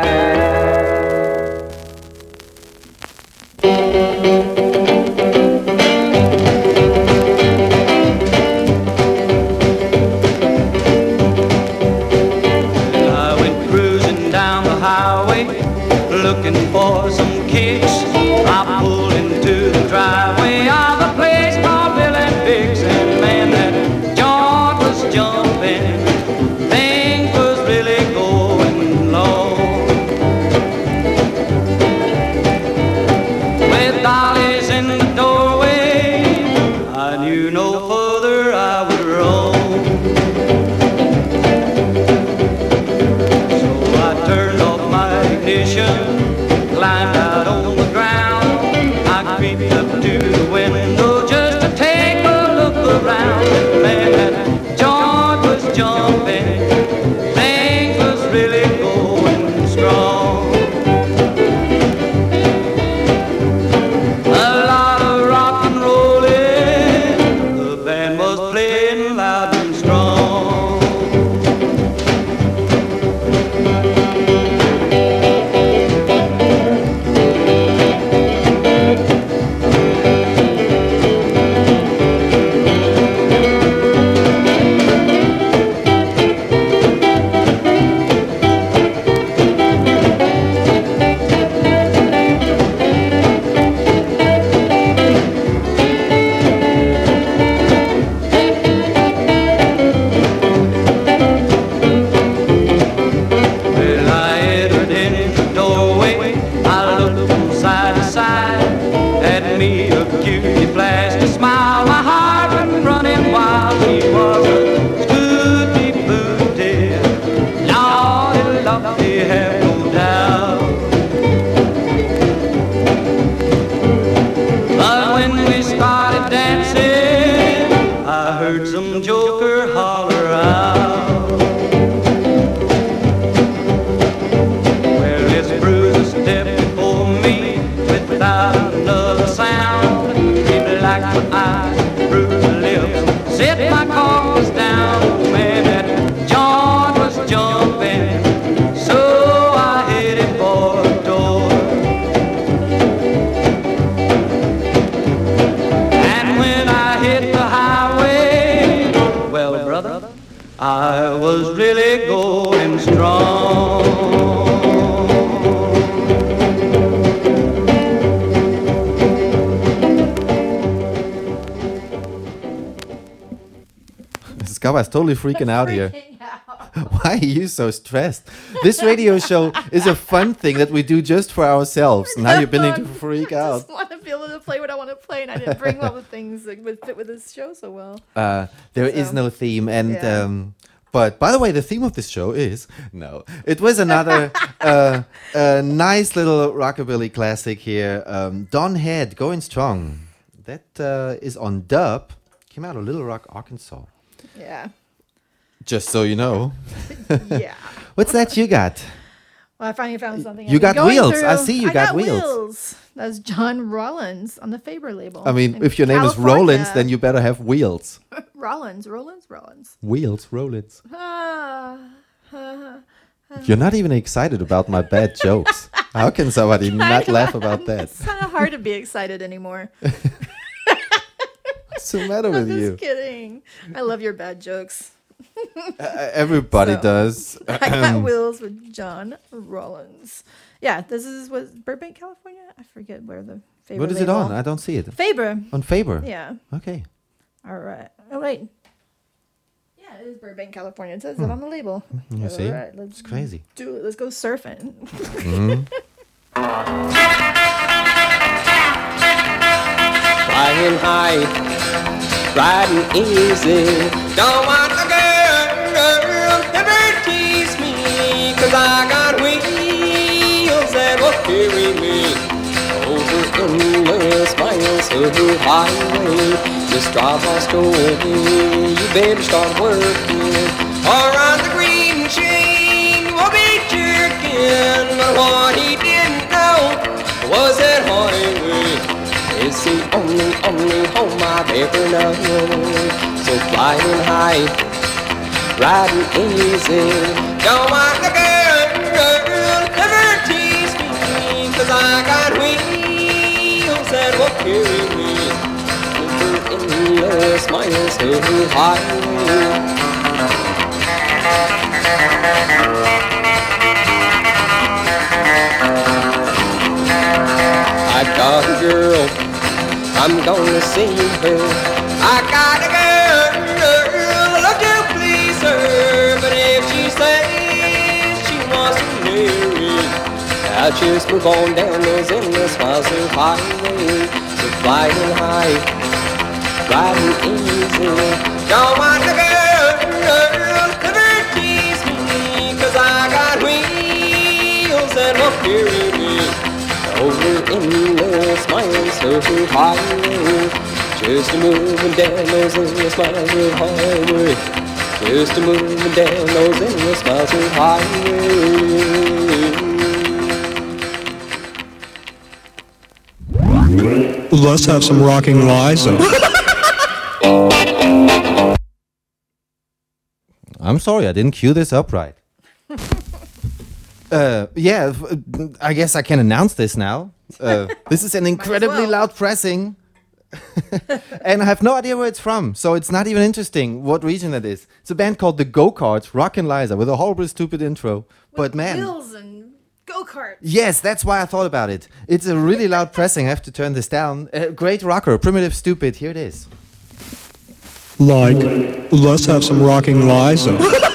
Totally freaking out here. Why are you so stressed? This radio show is a fun thing that we do just for ourselves. Now you're beginning to freak out. I just want to be able to play what I want to play, and I didn't bring all the things that would fit with this show so well. Uh, there is So, no theme, and yeah. um, but by the way, the theme of this show is no. It was another uh, a nice little rockabilly classic here. Um, Don Head, going strong. That uh, is on dub. Came out of Little Rock, Arkansas. Yeah. Just so you know. Yeah. What's that you got? Well, I finally found something. You got wheels. I see you I got wheels. That's John Rollins on the Fabor label. I mean, if your name is Rollins, then you better have wheels. Rollins, Rollins, Rollins. Wheels, Rollins. Ah, You're not even excited about my bad jokes. How can somebody not laugh about that? It's kind of hard to be excited anymore. What's the matter with I'm just you? kidding. I love your bad jokes. Everybody So, does. I got wheels with John Rollins. Yeah, this is what Burbank, California. I forget where the Fabor. What is it on? I don't see it. Fabor. On Fabor. Yeah. Okay. All right. Oh wait. Yeah, it is Burbank, California. It says it Hmm. on the label. You see? All right, let's It's crazy. Do it. Let's go surfing. Mhm. Flying high riding easy. Don't want I got wheels that will carry me over endless miles of the highway. Just drive lost away, you better start working. Or on the green chain, won't be jerking. But what he didn't know was that highway is the only, only home I've ever known. So flying high, riding easy. Don't want the girl, miles of highway. I got a girl, I'm gonna see her. I got a girl, love to please her, but if she says she wants to marry, I just move on down those endless miles of highway. So flying high, riding easy. Don't want the girl, girl, ever tease me, cause I got wheels that will carry me over endless miles of highway. Just a moving down those endless miles of highway. Just a moving down those endless miles of highway. Let's have some rocking Liza. I'm sorry, I didn't cue this up right. uh, yeah, I guess I can announce this now. Uh, this is an incredibly loud pressing. and I have no idea where it's from, so it's not even interesting what region it is. It's a band called the Go Karts, Rockin' Liza, with a horrible, stupid intro. but man, Wheels and go karts. yes, that's why I thought about it. It's a really loud pressing. I have to turn this down. Uh, great rocker, primitive, stupid. Here it is. Like, let's have some rocking Liza.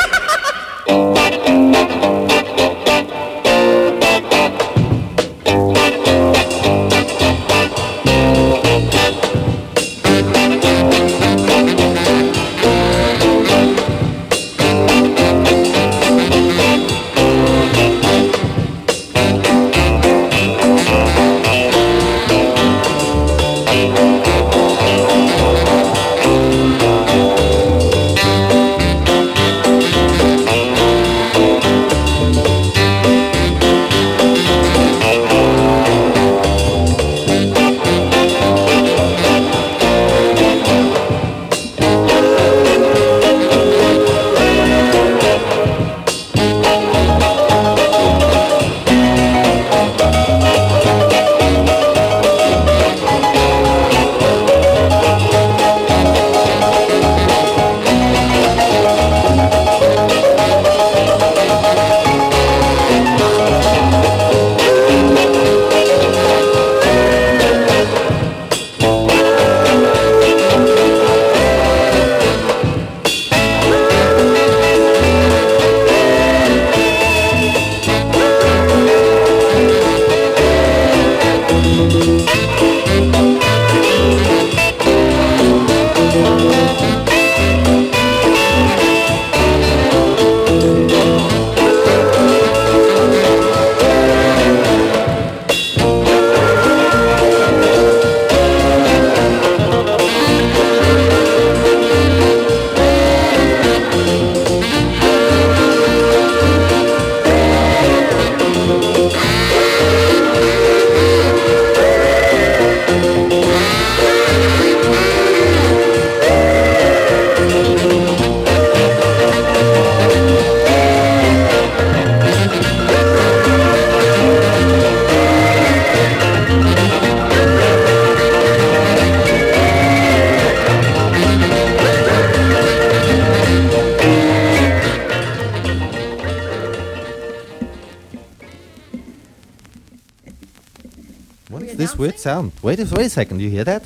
sound? Wait a, wait a second, you hear that?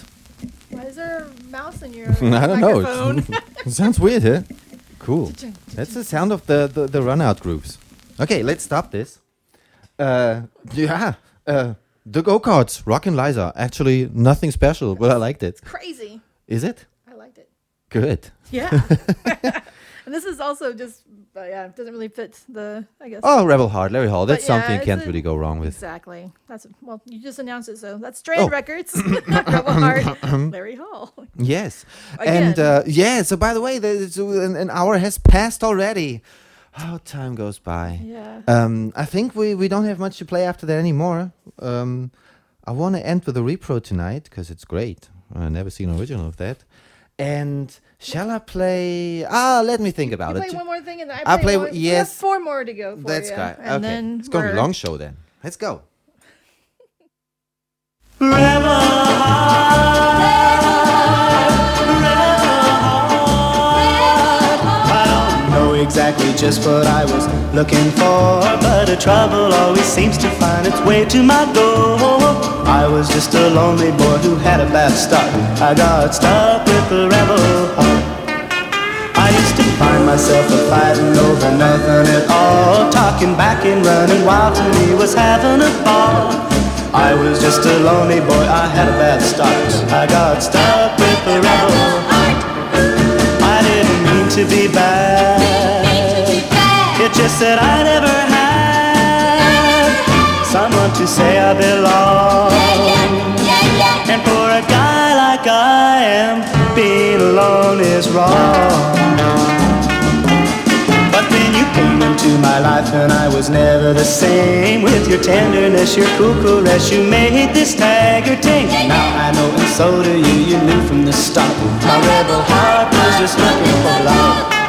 Why is there a mouse in your I don't know. microphone? It sounds weird, huh? Cool. That's the sound of the, the, the run out grooves. Okay, let's stop this. Uh, yeah, uh, the go karts, Rockin' Liza. Actually, nothing special, but I liked it. Crazy. Is it? I liked it. Good. Yeah. and this is also just, uh, yeah, it doesn't really fit the, I guess. Oh, Rebel Heart, Larry Hall. But That's yeah, something you it's can't a- really go wrong with. Exactly. That's well, you just announced it, so that's Strand Oh. Records, Rebel Heart, Larry Hall. Yes. Again. And uh, yeah, so by the way, there's, uh, an, an hour has passed already. How time goes by. Yeah. Um, I think we, we don't have much to play after that anymore. Um, I want to end with a repro tonight because it's great. I've never seen an original of that. And shall I play? Ah, let me think about You it. play one more thing, and then I I'll play, play one- w- we have yes. four more to go. For That's you. great. And okay. then It's going to be a long show then. Let's go. I don't know exactly just what I was looking for, but a trouble always seems to find its way to my door. I was just a lonely boy who had a bad start. I got stuck with the rebel myself a fighting over nothing at all, talking back and running wild to me was having a ball. I was just a lonely boy, I had a bad start. I got stuck with the rebel. I didn't mean to be bad. It just that I never had someone to say I belong. And for a guy like I am, being alone is wrong. Life and I was never the same. With your tenderness, your cool caress, you made this tiger tame. Now I know and so do you, you knew from the start. My rebel heart was just looking for love.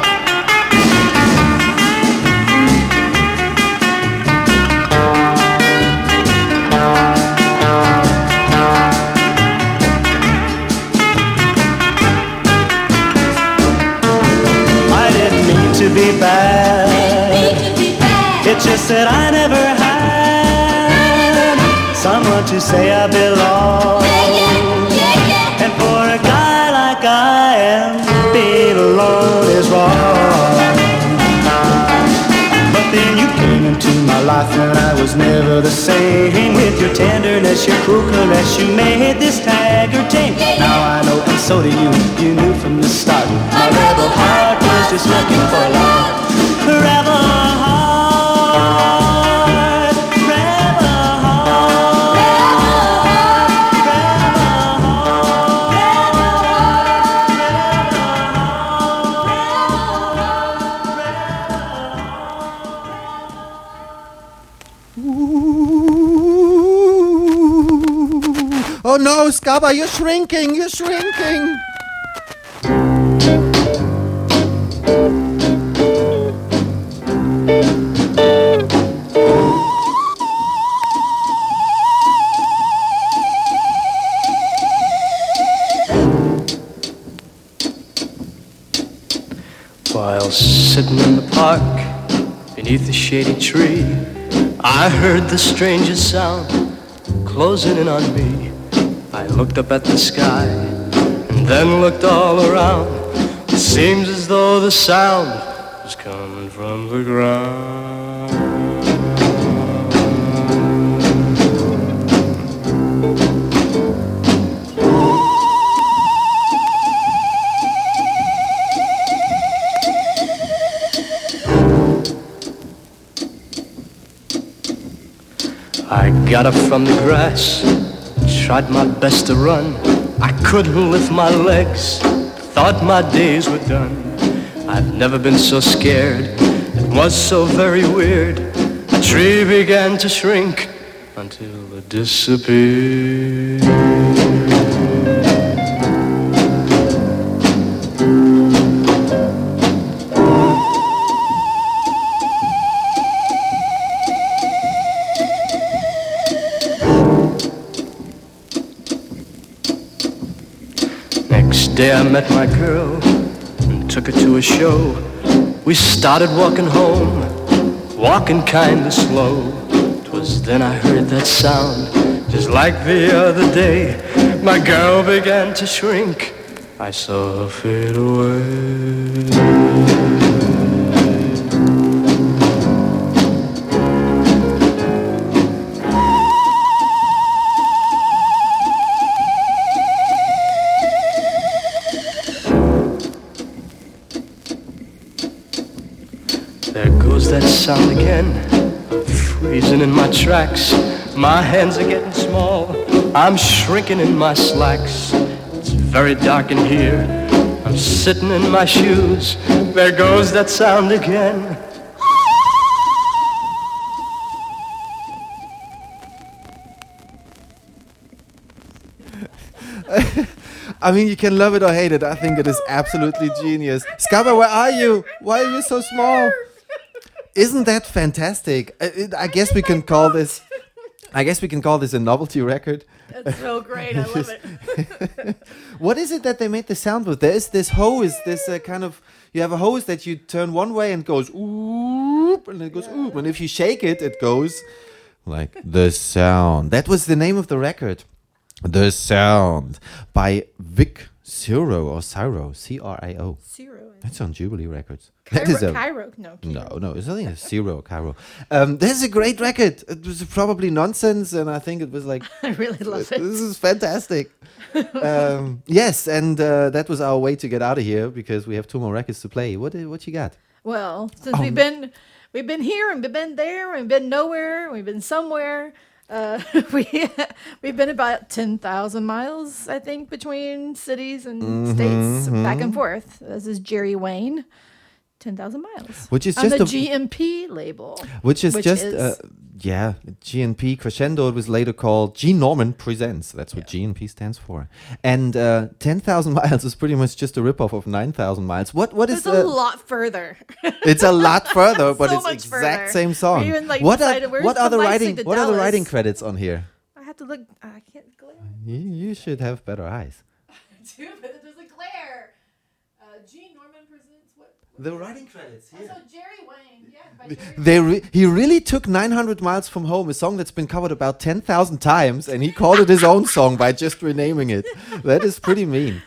That I never had someone to say I belong. And for a guy like I am, being alone is wrong. But then you came into my life and I was never the same. With your tenderness, your cool caress, you made this tiger tame. Now I know, and so do you. You knew from the start. My rebel heart was just looking for love. You're shrinking, you're shrinking. While sitting in the park beneath the shady tree, I heard the strangest sound closing in on me. Looked up at the sky and then looked all around. It seems as though the sound was coming from the ground. I got up from the grass, tried my best to run. I couldn't lift my legs, thought my days were done. I've never been so scared, it was so very weird. A tree began to shrink until it disappeared. Day I met my girl and took her to a show. We started walking home, walking kinda slow. 'Twas then I heard that sound, just like the other day. My girl began to shrink, I saw her fade away. Tracks. My hands are getting small, I'm shrinking in my slacks. It's very dark in here, I'm sitting in my shoes. There goes that sound again. I mean, you can love it or hate it. I think it is absolutely genius. Scabba, where are you? Why are you so small? Isn't that fantastic? I, I guess we can call this. I guess we can call this a novelty record. That's so great. I love it. What is it that they made the sound with? There is this hose, this uh, kind of. You have a hose that you turn one way and goes oop, and it goes oop, and if you shake it, it goes like the sound. That was the name of the record, the sound by Vic Ciro or Ciro, C R I O. Ciro. That's on Jubilee Records. Cairo, that is a Cairo. No. no, no, it's only a zero, Cairo. Um, this is a great record. It was probably nonsense, and I think it was like I really love it. this is fantastic. um, yes, and uh, that was our way to get out of here because we have two more records to play. What what you got? Well, since Oh. we've been we've been here and we've been there and we've been nowhere, we've been somewhere. Uh, we we've been about ten thousand miles, I think, between cities and states, back and mhm. forth. This is Jerry Wayne, ten thousand miles, Which is just the a- GNP label, Which is just is- uh, yeah, GNP Crescendo. It was later called G Norman Presents. That's what GNP stands for. And uh, ten thousand miles is pretty much just a ripoff of nine thousand miles. What what is it's a lot further. It's a lot further, but So it's much exact further. same song. Even, like, what are what the are the writing what are the writing credits on here? I have to look. I can't glare. You, you should have better eyes. Too, but there's a glare. Uh, G. Norman presents what? The writing credits here. So Jerry Wayne, yeah. They re- he really took 900 miles from home, a song that's been covered about 10,000 times, and he called it his own song by just renaming it. That is pretty mean.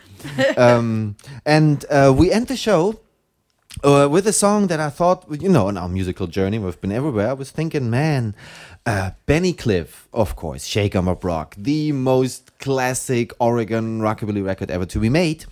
Um, and uh, we end the show uh, with a song that I thought, you know, on our musical journey, we've been everywhere. I was thinking, man, uh, Benny Cliff, of course, Shake 'em Up Rock, the most classic Oregon rockabilly record ever to be made.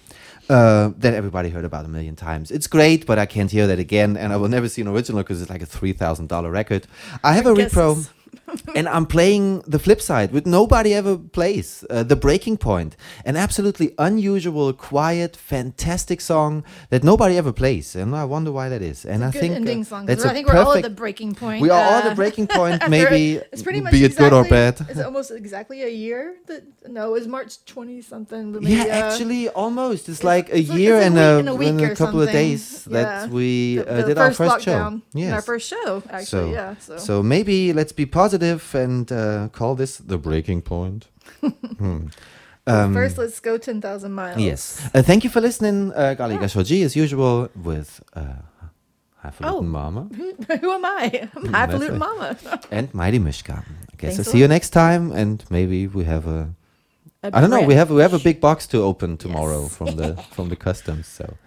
Uh, that everybody heard about a million times. It's great, but I can't hear that again, and I will never see an original because it's like a three thousand dollar record. I have a repro. and I'm playing the flip side, which nobody ever plays. Uh, the Breaking Point, an absolutely unusual, quiet, fantastic song that nobody ever plays, and I wonder why that is. And I think uh, that's I a think we're all at the breaking point. We are all at uh, the breaking point. Maybe it's pretty much be it good or bad. It's almost exactly a year. That no, it was March twenty something. but Yeah, uh, actually, almost. It's like a it's like- year it's a and, a, and a week and a or couple of something. days that we The- uh, the did our first first show. lockdown our first show, actually, So, yeah, so. maybe let's be positive positive and uh, call this the breaking point. hmm. um, First, let's go 10,000 miles. Yes. Uh, thank you for listening. Uh, Gali yeah. As usual, with uh, Highfalutin oh, Mama. Who, who am I? I'm Highfalutin Mama. and Mighty Mishka. I guess Thanks I'll so see you next time, and maybe we have a. I don't know. We have we have a big box to open tomorrow yes. from the from the customs. So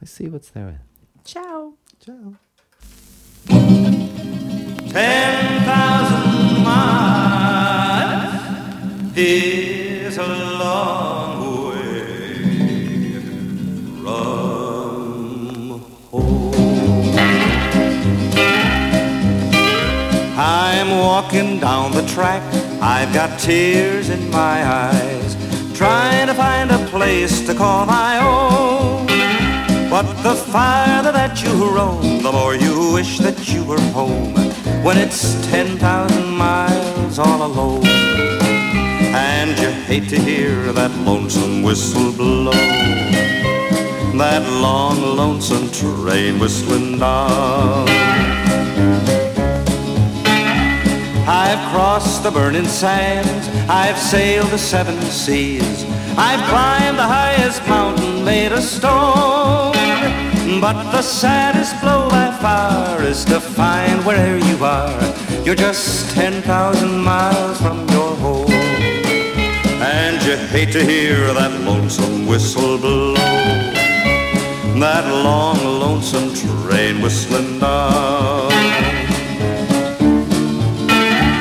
let's see what's there. Ciao. Ciao. 10,000 is a long way from home. I'm walking down the track, I've got tears in my eyes, trying to find a place to call my own. But the farther that you roam, the more you wish that you were home. When it's 10,000 miles all alone. Hate to hear that lonesome whistle blow. That long, lonesome train whistling down. I've crossed the burning sands, I've sailed the seven seas, I've climbed the highest mountain made of stone. But the saddest blow by far is to find wherever you are, you're just 10,000 miles from your home. And you hate to hear that lonesome whistle blow, that long, lonesome train whistling down.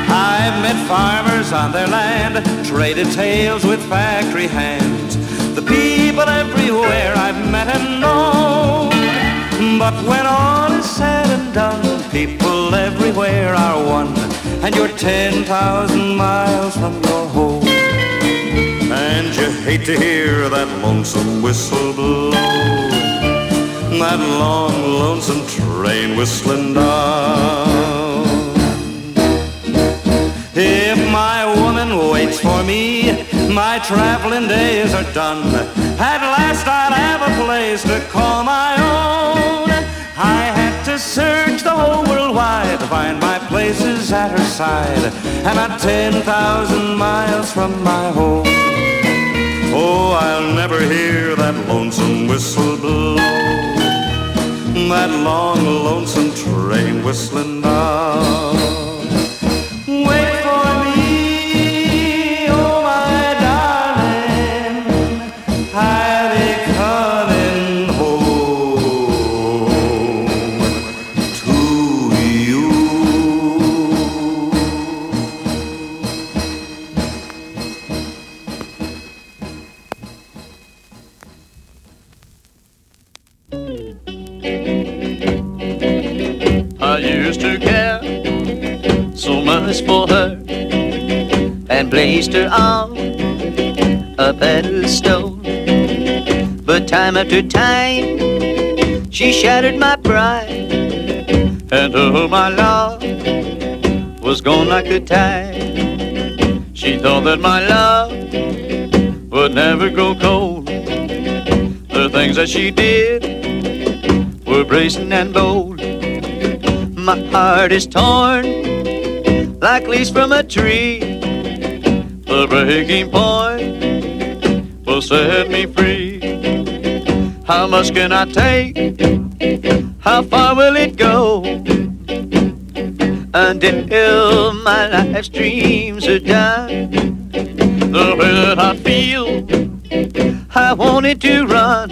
I've met farmers on their land, traded tales with factory hands. The people everywhere I've met and known. But when all is said and done, people everywhere are one, and you're 10,000 miles from your home. And you hate to hear that lonesome whistle blow, that long, lonesome train whistling down. If my woman waits for me, my traveling days are done. At last I'll have a place to call my own. I had to search the whole world wide to find my places at her side. And I'm 10,000 miles from my home. Oh, I'll never hear that lonesome whistle blow. That long, lonesome train whistling down. I used to care so much for her and placed her on a pedestal. But time after time, she shattered my pride, and oh my love was gone like the tide. She thought that my love would never grow cold. The things that she did brazen and bold. My heart is torn like leaves from a tree. The breaking point will set me free. How much can I take? How far will it go? Until my life's dreams are done. The way that I feel, I wanted to run.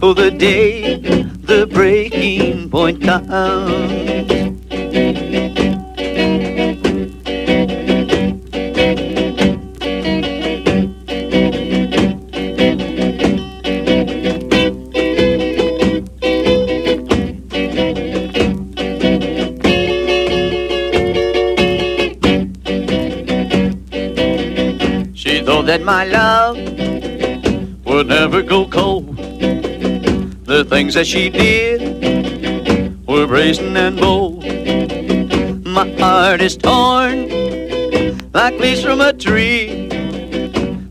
For the day breaking point comes. She thought that my love would never go cold. Things that she did were brazen and bold. My heart is torn like leaves from a tree.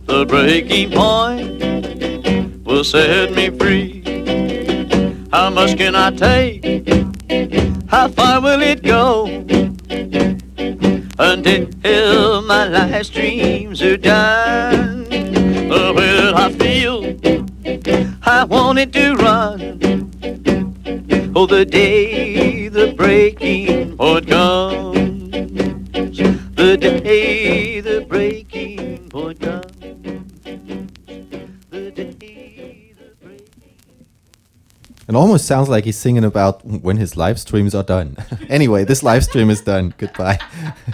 The breaking point will set me free. How much can I take? How far will it go? Until my life's dreams are done. That I feel, I wanted to run. The day the breaking point comes. The day the breaking point comes. It almost sounds like he's singing about when his live streams are done. anyway, this live stream is done. Goodbye.